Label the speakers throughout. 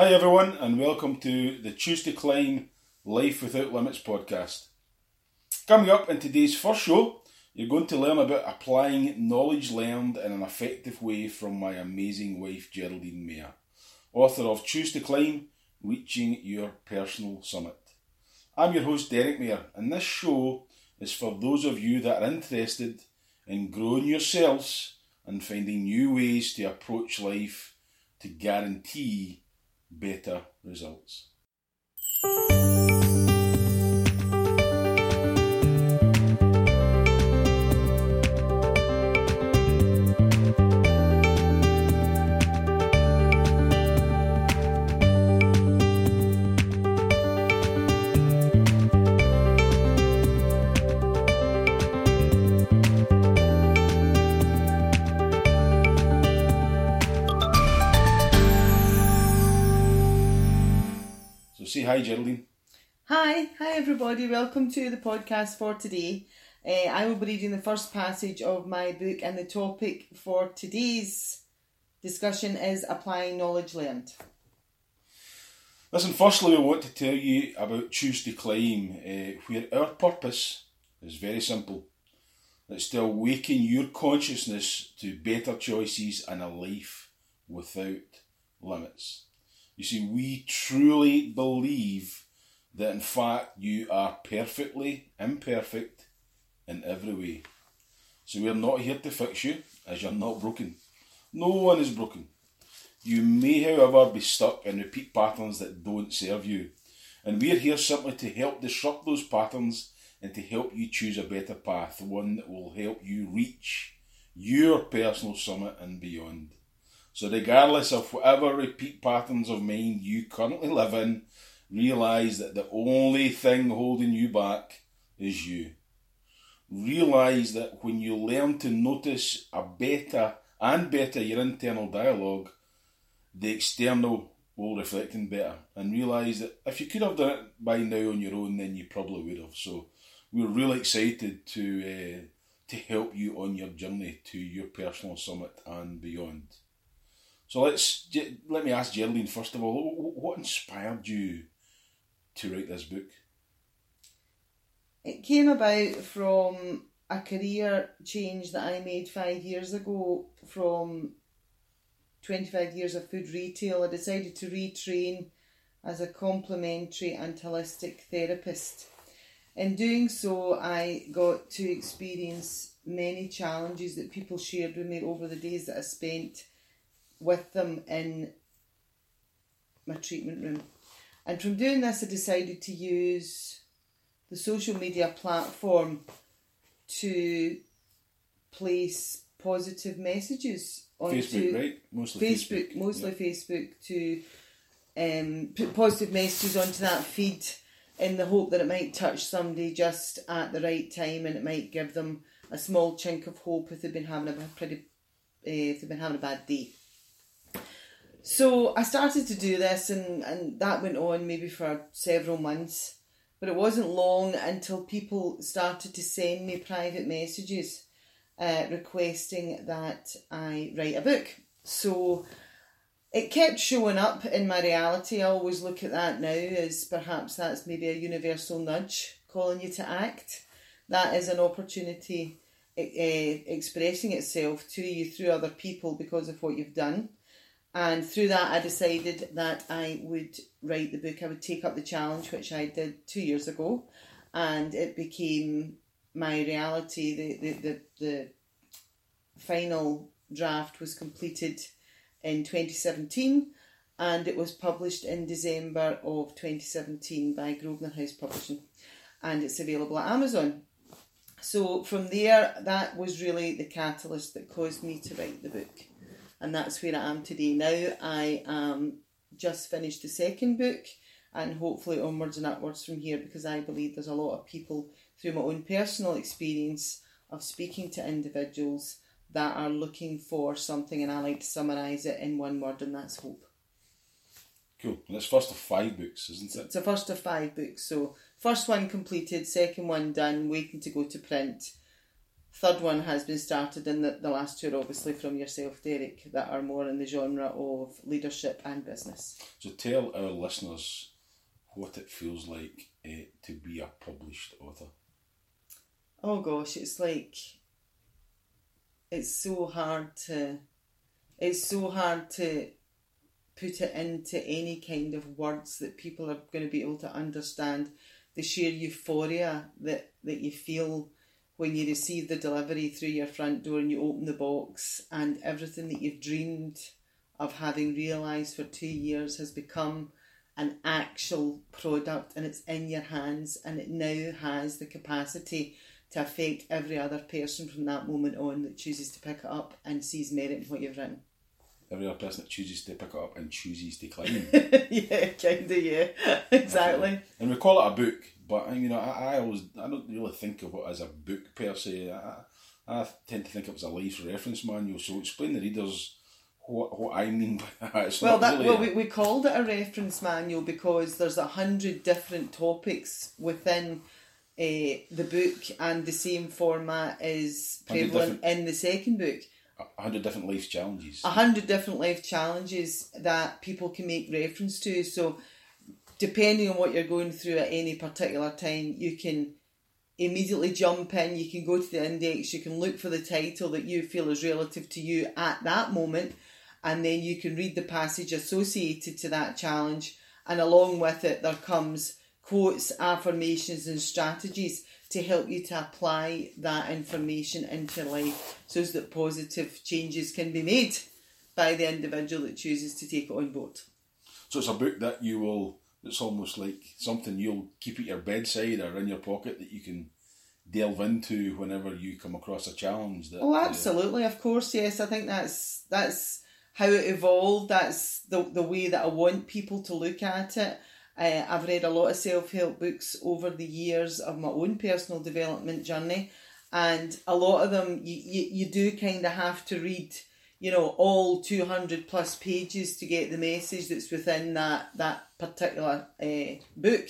Speaker 1: Hi, everyone, and welcome to the Choose to Climb Life Without Limits podcast. Coming up in today's first show, you're going to learn about applying knowledge learned in an effective way from my amazing wife, Geraldine Mayer, author of Choose to Climb Reaching Your Personal Summit. I'm your host, Derek Mayer, and this show is for those of you that are interested in growing yourselves and finding new ways to approach life to guarantee better results. Hi, Geraldine.
Speaker 2: Hi, hi everybody. Welcome to the podcast for today. Uh, I will be reading the first passage of my book, and the topic for today's discussion is applying knowledge learned.
Speaker 1: Listen, firstly, I want to tell you about Choose to Climb, uh, where our purpose is very simple. It's to awaken your consciousness to better choices and a life without limits. You see, we truly believe that in fact you are perfectly imperfect in every way. So we're not here to fix you, as you're not broken. No one is broken. You may, however, be stuck in repeat patterns that don't serve you. And we're here simply to help disrupt those patterns and to help you choose a better path, one that will help you reach your personal summit and beyond. So, regardless of whatever repeat patterns of mind you currently live in, realise that the only thing holding you back is you. Realise that when you learn to notice a better and better your internal dialogue, the external will reflect in better. And realise that if you could have done it by now on your own, then you probably would have. So, we're really excited to uh, to help you on your journey to your personal summit and beyond. So let's let me ask Geraldine first of all, what inspired you to write this book?
Speaker 2: It came about from a career change that I made five years ago. From twenty five years of food retail, I decided to retrain as a complementary and holistic therapist. In doing so, I got to experience many challenges that people shared with me over the days that I spent with them in my treatment room. And from doing this, I decided to use the social media platform to place positive messages
Speaker 1: onto Facebook, right?
Speaker 2: Mostly Facebook, Facebook. mostly yeah. Facebook to um, put positive messages onto that feed in the hope that it might touch somebody just at the right time and it might give them a small chink of hope if they've been having a pretty uh, if they've been having a bad day. So I started to do this, and, and that went on maybe for several months. But it wasn't long until people started to send me private messages uh, requesting that I write a book. So it kept showing up in my reality. I always look at that now as perhaps that's maybe a universal nudge calling you to act. That is an opportunity uh, expressing itself to you through other people because of what you've done. And through that, I decided that I would write the book. I would take up the challenge, which I did two years ago, and it became my reality. The, the, the, the final draft was completed in 2017 and it was published in December of 2017 by Grosvenor House Publishing and it's available at Amazon. So from there, that was really the catalyst that caused me to write the book and that's where I am today. Now I am just finished the second book and hopefully onwards and upwards from here because I believe there's a lot of people through my own personal experience of speaking to individuals that are looking for something and I like to summarise it in one word and that's hope.
Speaker 1: Cool. And it's first of five books, isn't it?
Speaker 2: It's a first of five books. So first one completed, second one done, waiting to go to print Third one has been started, and the, the last two are obviously from yourself, Derek, that are more in the genre of leadership and business.
Speaker 1: So tell our listeners what it feels like uh, to be a published author.
Speaker 2: Oh gosh, it's like it's so hard to it's so hard to put it into any kind of words that people are going to be able to understand the sheer euphoria that, that you feel when you receive the delivery through your front door and you open the box and everything that you've dreamed of having realised for two years has become an actual product and it's in your hands and it now has the capacity to affect every other person from that moment on that chooses to pick it up and sees merit in what you've written.
Speaker 1: Every other person that chooses to pick it up and chooses to climb.
Speaker 2: yeah, kinda, yeah, exactly.
Speaker 1: And we call it a book, but you know, I, I always I don't really think of it as a book per se. I, I tend to think it was a life reference manual. So explain the readers what, what I mean by that. It's
Speaker 2: well, that,
Speaker 1: really
Speaker 2: well, we, we called it a reference manual because there's a hundred different topics within uh, the book, and the same format is prevalent in the second book.
Speaker 1: a hundred different life challenges.
Speaker 2: A hundred different life challenges that people can make reference to. So, depending on what you're going through at any particular time, you can immediately jump in. You can go to the index. You can look for the title that you feel is relative to you at that moment, and then you can read the passage associated to that challenge. And along with it, there comes quotes, affirmations, and strategies to help you to apply that information into life so that positive changes can be made by the individual that chooses to take it on board.
Speaker 1: So it's a book that you will. It's almost like something you'll keep at your bedside or in your pocket that you can delve into whenever you come across a challenge. That,
Speaker 2: Oh,
Speaker 1: uh,
Speaker 2: absolutely, of course, yes. I think that's that's how it evolved. That's the the way that I want people to look at it. Uh, I've read a lot of self help books over the years of my own personal development journey, and a lot of them you you, you do kind of have to read, you know, all two hundred plus pages to get the message that's within that that particular uh, book.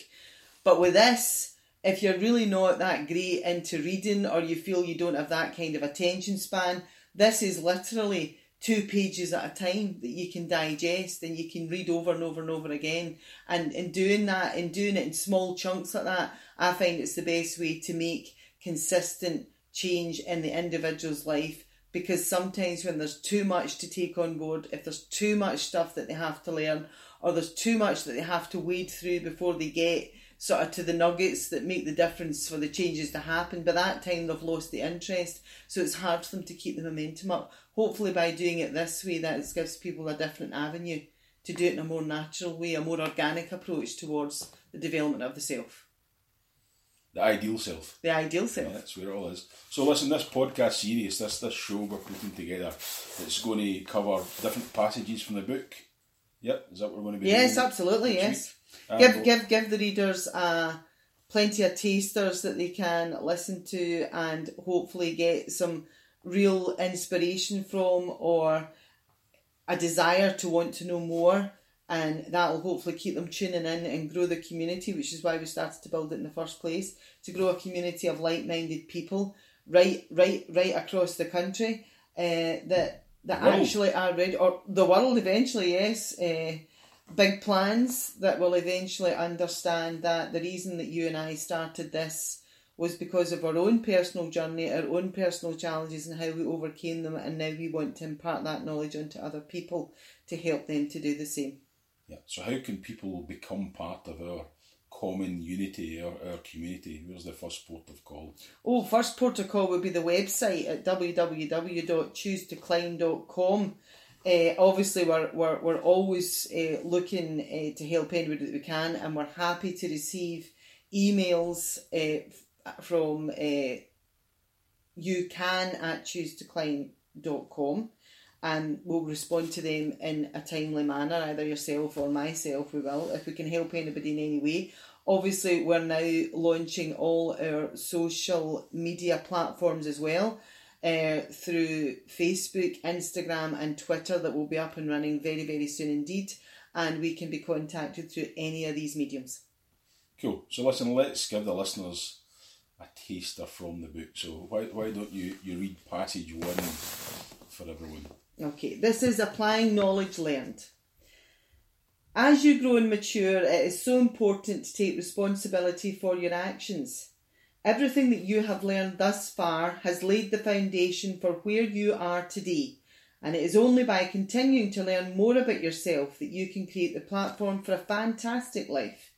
Speaker 2: But with this, if you're really not that great into reading or you feel you don't have that kind of attention span, this is literally two pages at a time that you can digest and you can read over and over and over again. And in doing that, in doing it in small chunks like that, I find it's the best way to make consistent change in the individual's life. Because sometimes when there's too much to take on board, if there's too much stuff that they have to learn, or there's too much that they have to wade through before they get sort of to the nuggets that make the difference for the changes to happen. By that time, they've lost the interest, so it's hard for them to keep the momentum up. Hopefully, by doing it this way, that gives people a different avenue to do it in a more natural way, a more organic approach towards the development of the self,
Speaker 1: the ideal self.
Speaker 2: the ideal
Speaker 1: Yeah,
Speaker 2: self.
Speaker 1: that's where it all is. So listen, this podcast series, this this show we're putting together, it's going to cover different passages from the book. Yep, is that what we're going to be
Speaker 2: Yes, absolutely, yes. Give give give the readers uh, plenty of tasters that they can listen to and hopefully get some real inspiration from or a desire to want to know more and that will hopefully keep them tuning in and grow the community which is why we started to build it in the first place to grow a community of like-minded people right right right across the country uh, that that actually are ready or the world eventually yes uh, big plans that will eventually understand that the reason that you and I started this was because of our own personal journey, our own personal challenges, and how we overcame them. And now we want to impart that knowledge onto other people to help them to do the same.
Speaker 1: Yeah. So how can people become part of our common unity, our, our community? Where's the first port of call?
Speaker 2: Oh, first port of call would be the website at www.choosetoclimb.com. Uh, obviously, we're, we're, we're always uh, looking uh, to help anybody that we can, and we're happy to receive emails uh, from uh, you can at choosetoclimb.com and we'll respond to them in a timely manner, either yourself or myself, we will, if we can help anybody in any way. Obviously, we're now launching all our social media platforms as well uh, through Facebook, Instagram, and Twitter that will be up and running very, very soon indeed. And we can be contacted through any of these mediums.
Speaker 1: Cool. So listen, let's give the listeners a taster from the book. So why, why don't you, you read passage one for everyone?
Speaker 2: Okay, this is applying knowledge learned. As you grow and mature, it is so important to take responsibility for your actions. Everything that you have learned thus far has laid the foundation for where you are today, and it is only by continuing to learn more about yourself that you can create the platform for a fantastic life.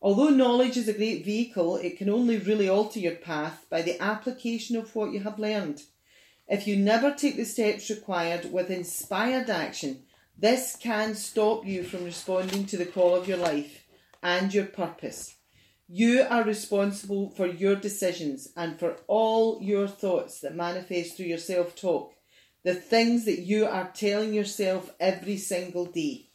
Speaker 2: Although knowledge is a great vehicle, it can only really alter your path by the application of what you have learned. If you never take the steps required with inspired action, this can stop you from responding to the call of your life and your purpose. You are responsible for your decisions and for all your thoughts that manifest through your self talk, the things that you are telling yourself every single day.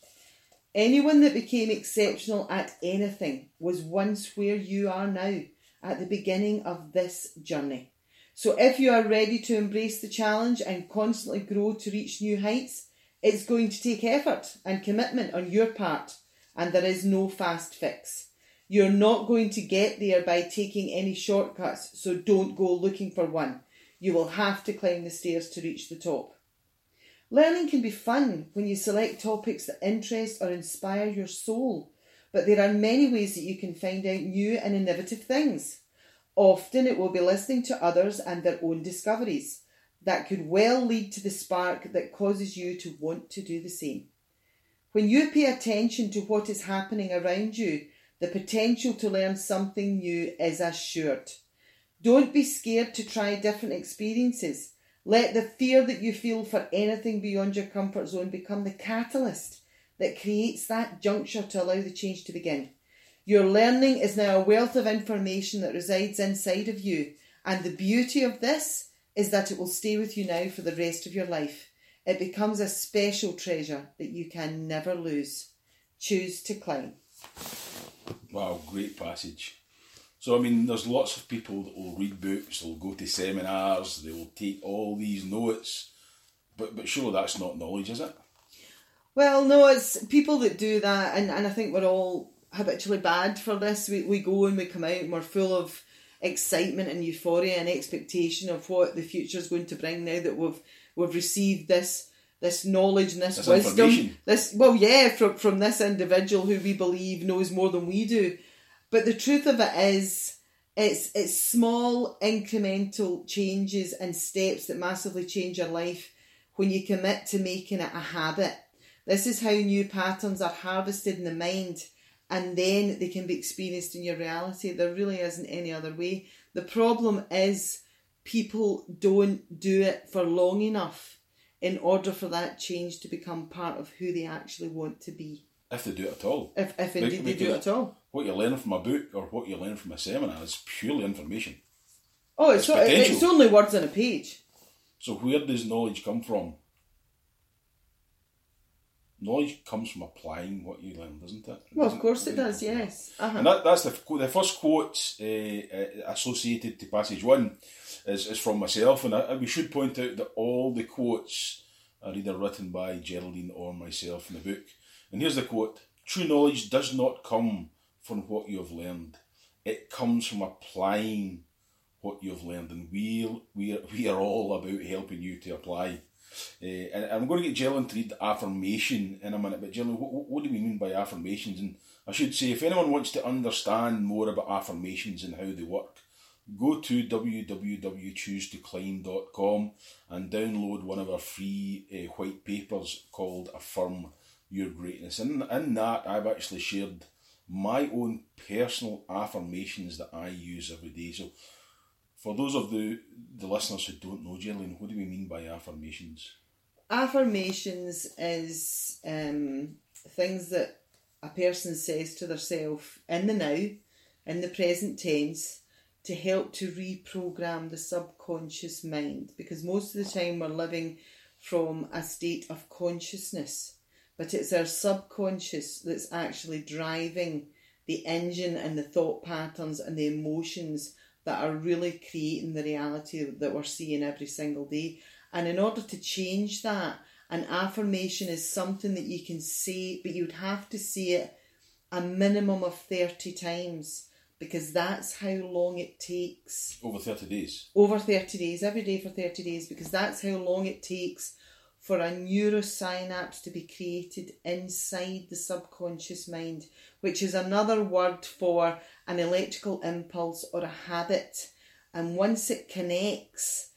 Speaker 2: Anyone that became exceptional at anything was once where you are now, at the beginning of this journey. So if you are ready to embrace the challenge and constantly grow to reach new heights, it's going to take effort and commitment on your part, and there is no fast fix. You're not going to get there by taking any shortcuts, so don't go looking for one. You will have to climb the stairs to reach the top. Learning can be fun when you select topics that interest or inspire your soul, but there are many ways that you can find out new and innovative things. Often it will be listening to others and their own discoveries that could well lead to the spark that causes you to want to do the same. When you pay attention to what is happening around you, the potential to learn something new is assured. Don't be scared to try different experiences. Let the fear that you feel for anything beyond your comfort zone become the catalyst that creates that juncture to allow the change to begin. Your learning is now a wealth of information that resides inside of you, and the beauty of this is that it will stay with you now for the rest of your life. It becomes a special treasure that you can never lose. Choose to climb.
Speaker 1: Wow, great passage. So, I mean, there's lots of people that will read books, they'll go to seminars, they will take all these notes, but, but surely that's not knowledge, is it?
Speaker 2: Well, no, it's people that do that, and, and I think we're all habitually bad for this. We, we go and we come out and we're full of excitement and euphoria and expectation of what the future is going to bring now that we've we've received this this knowledge and this,
Speaker 1: This
Speaker 2: wisdom. This well, yeah, from from this individual who we believe knows more than we do. But the truth of it is, it's it's small incremental changes and steps that massively change your life when you commit to making it a habit. This is how new patterns are harvested in the mind and then they can be experienced in your reality. There really isn't any other way. The problem is people don't do it for long enough in order for that change to become part of who they actually want to be.
Speaker 1: If they do it at all.
Speaker 2: If, if indeed they do it at all.
Speaker 1: What you learn from a book or what you learn from a seminar is purely information.
Speaker 2: Oh, it's,
Speaker 1: It's
Speaker 2: o- it's only words on a page.
Speaker 1: So where does knowledge come from? Knowledge comes from applying what you learn, doesn't it?
Speaker 2: Well, of course it does, yes. Uh-huh.
Speaker 1: And that, that's the, the first quote uh, associated to passage one is, is from myself. And I, we should point out that all the quotes are either written by Geraldine or myself in the book. And here's the quote True knowledge does not come from what you have learned, it comes from applying what you have learned. And we, we, we are all about helping you to apply. Uh, and I'm going to get Geraldine to read the affirmation in a minute, but what, what- what do we mean by affirmations? And I should say, if anyone wants to understand more about affirmations and how they work, go to www.choosetoclimb.com and download one of our free uh, white papers called Affirm Your Greatness. And in that, I've actually shared my own personal affirmations that I use every day. So, for those of the, the listeners who don't know, Geraldine, what do we mean by affirmations?
Speaker 2: affirmations is um, things that a person says to themselves in the now, in the present tense, to help to reprogram the subconscious mind. Because most of the time we're living from a state of consciousness, but it's our subconscious that's actually driving the engine and the thought patterns and the emotions that are really creating the reality that we're seeing every single day. And in order to change that, an affirmation is something that you can say, but you'd have to say it a minimum of 30 times because that's how long it takes
Speaker 1: Over 30 days.
Speaker 2: over 30 days, every day for 30 days, because that's how long it takes for a neurosynapse to be created inside the subconscious mind, which is another word for an electrical impulse or a habit. And once it connects,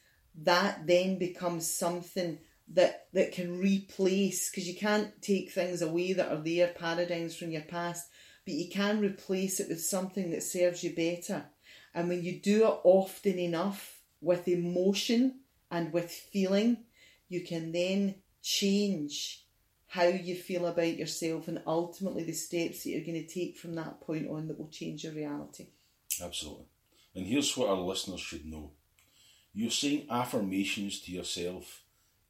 Speaker 2: that then becomes something that, that can replace, because you can't take things away that are there, paradigms from your past, but you can replace it with something that serves you better. And when you do it often enough with emotion and with feeling, you can then change how you feel about yourself and ultimately the steps that you're going to take from that point on that will change your reality.
Speaker 1: Absolutely. And here's what our listeners should know you're saying affirmations to yourself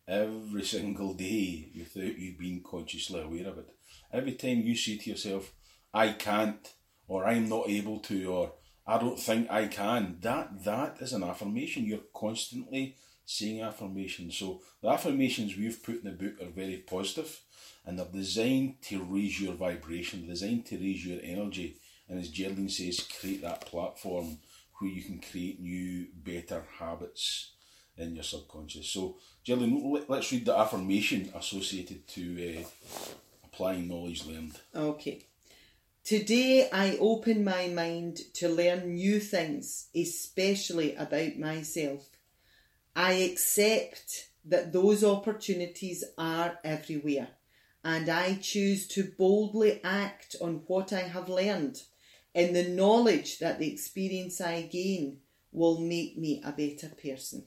Speaker 1: every single day without you being consciously aware of it. Every time you say to yourself, I can't, or I'm not able to, or I don't think I can, that that is an affirmation. You're constantly saying affirmations. So the affirmations we've put in the book are very positive and they're designed to raise your vibration, designed to raise your energy, and as Geraldine says, create that platform where you can create new, better habits in your subconscious. So, Geraldine, let's read the affirmation associated to uh, applying knowledge learned.
Speaker 2: Okay. Today I open my mind to learn new things, especially about myself. I accept that those opportunities are everywhere, and I choose to boldly act on what I have learned in the knowledge that the experience I gain will make me a better person.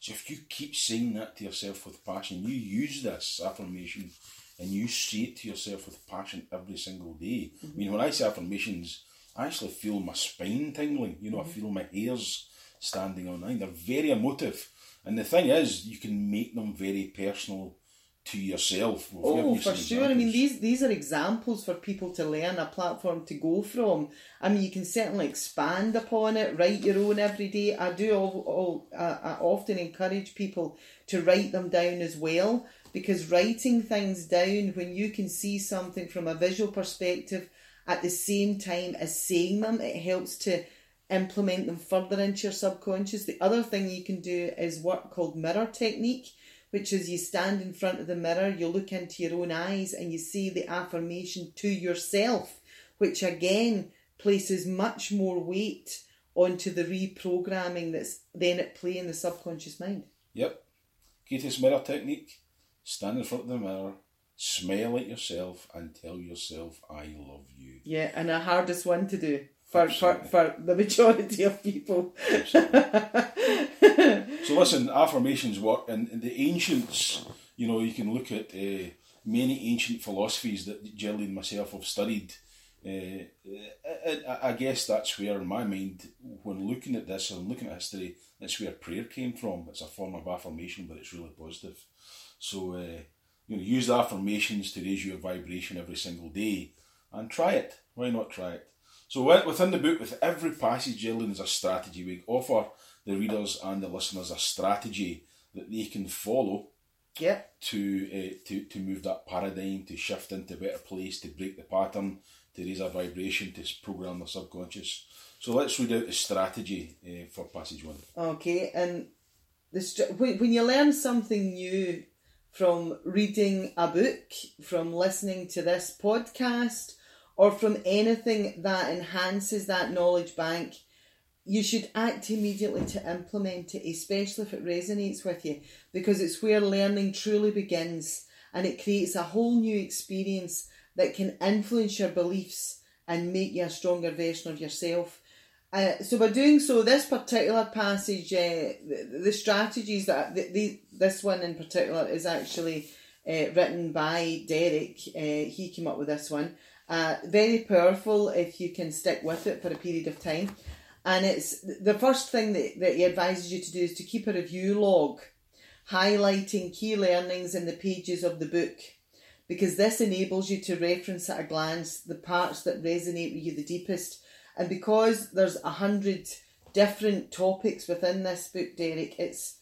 Speaker 1: So if you keep saying that to yourself with passion, you use this affirmation and you say it to yourself with passion every single day. Mm-hmm. I mean, when I say affirmations, I actually feel my spine tingling. You know, mm-hmm. I feel my hairs standing on end. They're very emotive. And the thing is, you can make them very personal to yourself.
Speaker 2: oh, for sure. I mean, these these are examples for people to learn, a platform to go from. I mean, you can certainly expand upon it, write your own every day. I do all, all uh, I often encourage people to write them down as well, because writing things down when you can see something from a visual perspective at the same time as saying them, it helps to implement them further into your subconscious. The other thing you can do is work called mirror technique which is you stand in front of the mirror, you look into your own eyes, and you see the affirmation to yourself, which again places much more weight onto the reprogramming that's then at play in the subconscious mind.
Speaker 1: Yep. Greatest mirror technique stand in front of the mirror, smile at yourself, and tell yourself, I love you.
Speaker 2: Yeah, and the hardest one to do for, for, the majority of people.
Speaker 1: so listen, affirmations work, and, and, the ancients, you know, you can look at uh, many ancient philosophies that Jelly and myself have studied. Uh, I, I, guess that's where, in my mind, when looking at this and looking at history, that's where prayer came from. It's a form of affirmation, but it's really positive. So, uh, you know, use the affirmations to raise your vibration every single day, and try it. Why not try it? So within the book, with every passage, Gillian is a strategy. We offer the readers and the listeners a strategy that they can follow
Speaker 2: yeah.
Speaker 1: to uh, to to move that paradigm, to shift into a better place, to break the pattern, to raise our vibration, to program the subconscious. So let's read out the strategy uh, for passage one.
Speaker 2: Okay, and the when you learn something new from reading a book, from listening to this podcast, or from anything that enhances that knowledge bank, you should act immediately to implement it, especially if it resonates with you, because it's where learning truly begins and it creates a whole new experience that can influence your beliefs and make you a stronger version of yourself. Uh, so by doing so, this particular passage, uh, the, the, strategies that the, the, this one in particular is actually uh, written by Derek. Uh, he came up with this one, uh, very powerful if you can stick with it for a period of time. And it's the first thing that, that he advises you to do is to keep a review log, highlighting key learnings in the pages of the book, because this enables you to reference at a glance the parts that resonate with you the deepest. And because there's a hundred different topics within this book, Derek, it's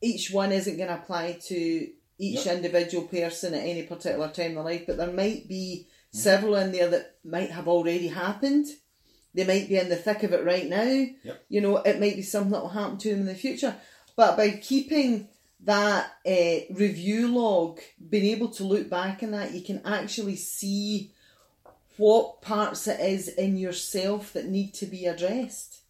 Speaker 2: each one isn't going to apply to each yep. individual person at any particular time in their life, but there might be several in there that might have already happened They might be in the thick of it right now.
Speaker 1: Yep.
Speaker 2: You know, it might be something that will happen to them in the future. But by keeping that uh, review log, being able to look back in that, you can actually see what parts it is in yourself that need to be addressed.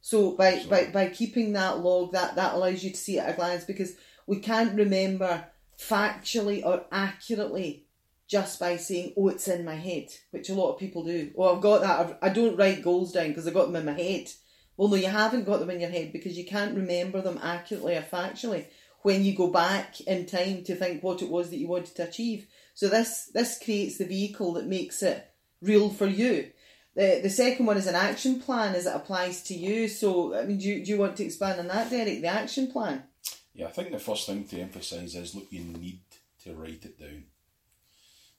Speaker 2: So by, by, by keeping that log, that, that allows you to see at a glance because we can't remember factually or accurately just by saying, oh, it's in my head, which a lot of people do. Oh, I've got that. I do not write goals down because I've got them in my head. Well, no, you haven't got them in your head because you can't remember them accurately or factually when you go back in time to think what it was that you wanted to achieve. So this this creates the vehicle that makes it real for you. The the second one is an action plan as it applies to you. So I mean, do do you want to expand on that, Derek? The action plan.
Speaker 1: Yeah, I think the first thing to emphasise is look, you need to write it down.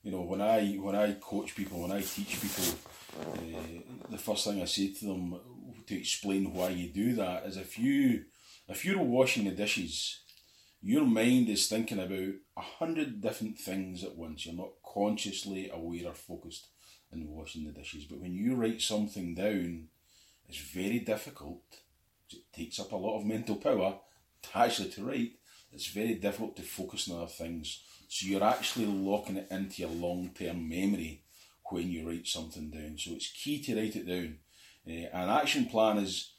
Speaker 1: You know, when I when I coach people, when I teach people, uh, the first thing I say to them to explain why you do that is if you if you're washing the dishes, your mind is thinking about a hundred different things at once. You're not consciously aware or focused in washing the dishes. But when you write something down, it's very difficult. It takes up a lot of mental power to actually to write. It's very difficult to focus on other things. So you're actually locking it into your long term memory when you write something down. So it's key to write it down. Uh, an action plan is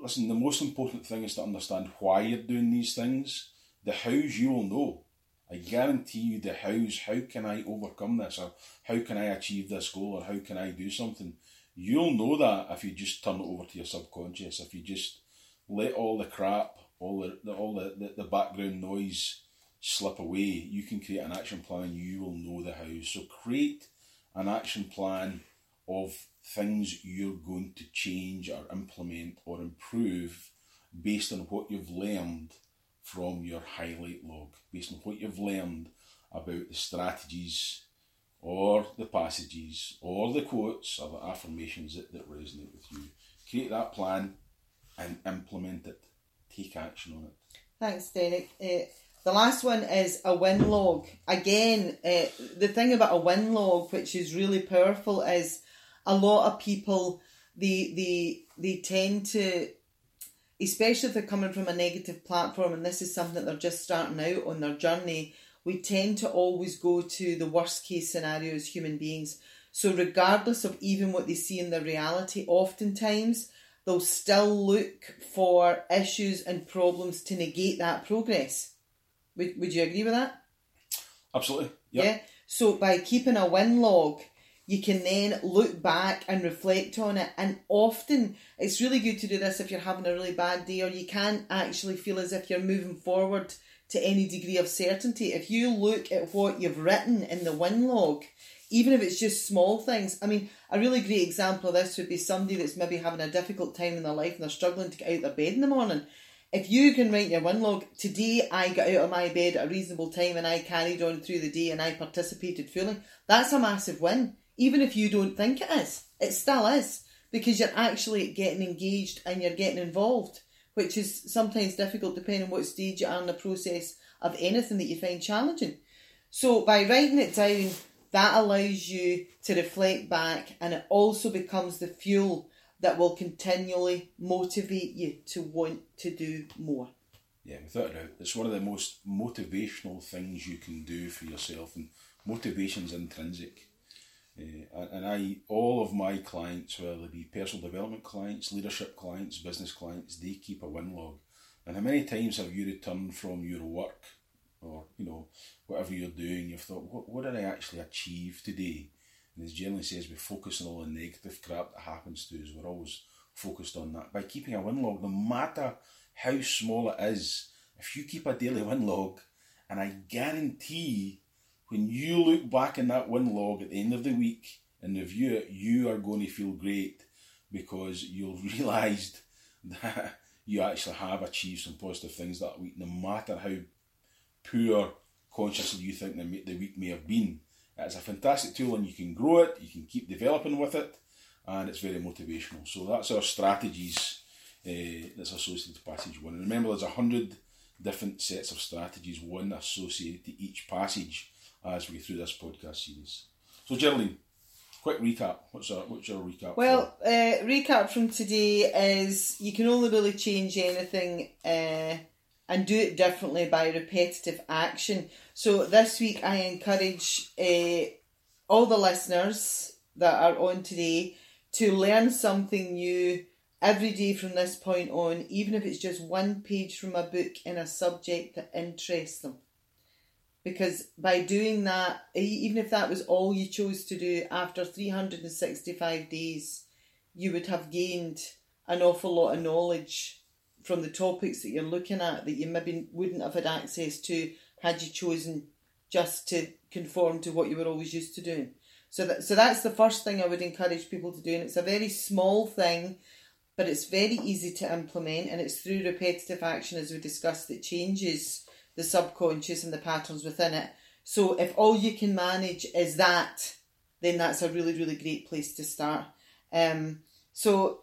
Speaker 1: listen, the most important thing is to understand why you're doing these things. The hows you will know. I guarantee you the hows, how can I overcome this or how can I achieve this goal or how can I do something? You'll know that if you just turn it over to your subconscious, if you just let all the crap, all the, all the, the, the background noise slip away, you can create an action plan you will know the how. So create an action plan of things you're going to change or implement or improve based on what you've learned from your highlight log, based on what you've learned about the strategies or the passages or the quotes or the affirmations that, that resonate with you. Create that plan and implement it. Take action on it.
Speaker 2: Thanks, Derek. Uh, the last one is a win log. Again, uh, the thing about a win log, which is really powerful, is a lot of people they they they tend to especially if they're coming from a negative platform and this is something that they're just starting out on their journey we tend to always go to the worst case scenario as human beings so regardless of even what they see in their reality oftentimes they'll still look for issues and problems to negate that progress would, would you agree with that
Speaker 1: absolutely
Speaker 2: yep. yeah so by keeping a win log you can then look back and reflect on it. And often it's really good to do this if you're having a really bad day or you can't actually feel as if you're moving forward to any degree of certainty. If you look at what you've written in the win log, even if it's just small things. I mean, a really great example of this would be somebody that's maybe having a difficult time in their life and they're struggling to get out of their bed in the morning. If you can write your win log, today I got out of my bed at a reasonable time and I carried on through the day and I participated fully, that's a massive win even if you don't think it is, it still is because you're actually getting engaged and you're getting involved, which is sometimes difficult depending on what stage you are in the process of anything that you find challenging. So by writing it down, that allows you to reflect back and it also becomes the fuel that will continually motivate you to want to do more.
Speaker 1: Yeah, without a doubt. It's one of the most motivational things you can do for yourself, and motivation's intrinsic. Uh, and I, all of my clients, whether they be personal development clients, leadership clients, business clients, they keep a win log. And how many times have you returned from your work or, you know, whatever you're doing, you've thought, what, what did I actually achieve today? And as Geraldine says, we focus on all the negative crap that happens to us. We're always focused on that. By keeping a win log, no matter how small it is, if you keep a daily win log, and I guarantee when you look back in that win log at the end of the week and review it, you are going to feel great because you'll realised that you actually have achieved some positive things that week, no matter how poor consciously you think the week may have been. It's a fantastic tool and you can grow it, you can keep developing with it, and it's very motivational. So that's our strategies uh, that's associated to passage one. And remember, there's a hundred different sets of strategies, one associated to each passage as we go through this podcast series. So, Geraldine, quick recap. What's our what's your recap?
Speaker 2: Well, uh, recap from today is you can only really change anything uh, and do it differently by repetitive action. So this week I encourage uh, all the listeners that are on today to learn something new every day from this point on, even if it's just one page from a book in a subject that interests them. Because by doing that, even if that was all you chose to do after 365 days, you would have gained an awful lot of knowledge from the topics that you're looking at that you maybe wouldn't have had access to had you chosen just to conform to what you were always used to doing. So that so that's the first thing I would encourage people to do, and it's a very small thing, but it's very easy to implement, and it's through repetitive action, as we discussed, that changes the subconscious and the patterns within it. So if all you can manage is that, then that's a really really great place to start. Um, so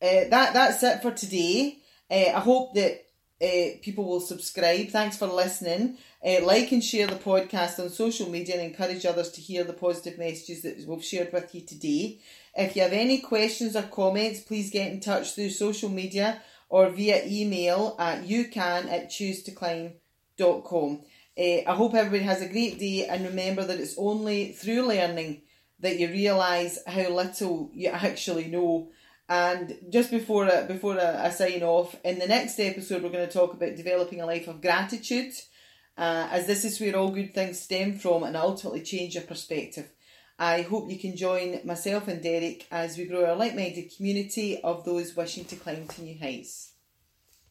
Speaker 2: uh, that that's it for today. Uh, I hope that uh, people will subscribe. Thanks for listening. Uh, like and share the podcast on social media and encourage others to hear the positive messages that we've shared with you today. If you have any questions or comments, please get in touch through social media or via email at youcan at choosetoclimb.com. Uh, I hope everybody has a great day and remember that it's only through learning that you realise how little you actually know. And just before I, before I, I sign off, in the next episode, we're going to talk about developing a life of gratitude, uh, as this is where all good things stem from and ultimately change your perspective. I hope you can join myself and Derek as we grow our like minded community of those wishing to climb to new heights.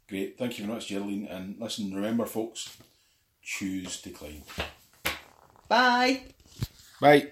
Speaker 1: Great. Thank you very much, Geraldine. And listen, remember, folks, choose to climb.
Speaker 2: Bye.
Speaker 1: Bye.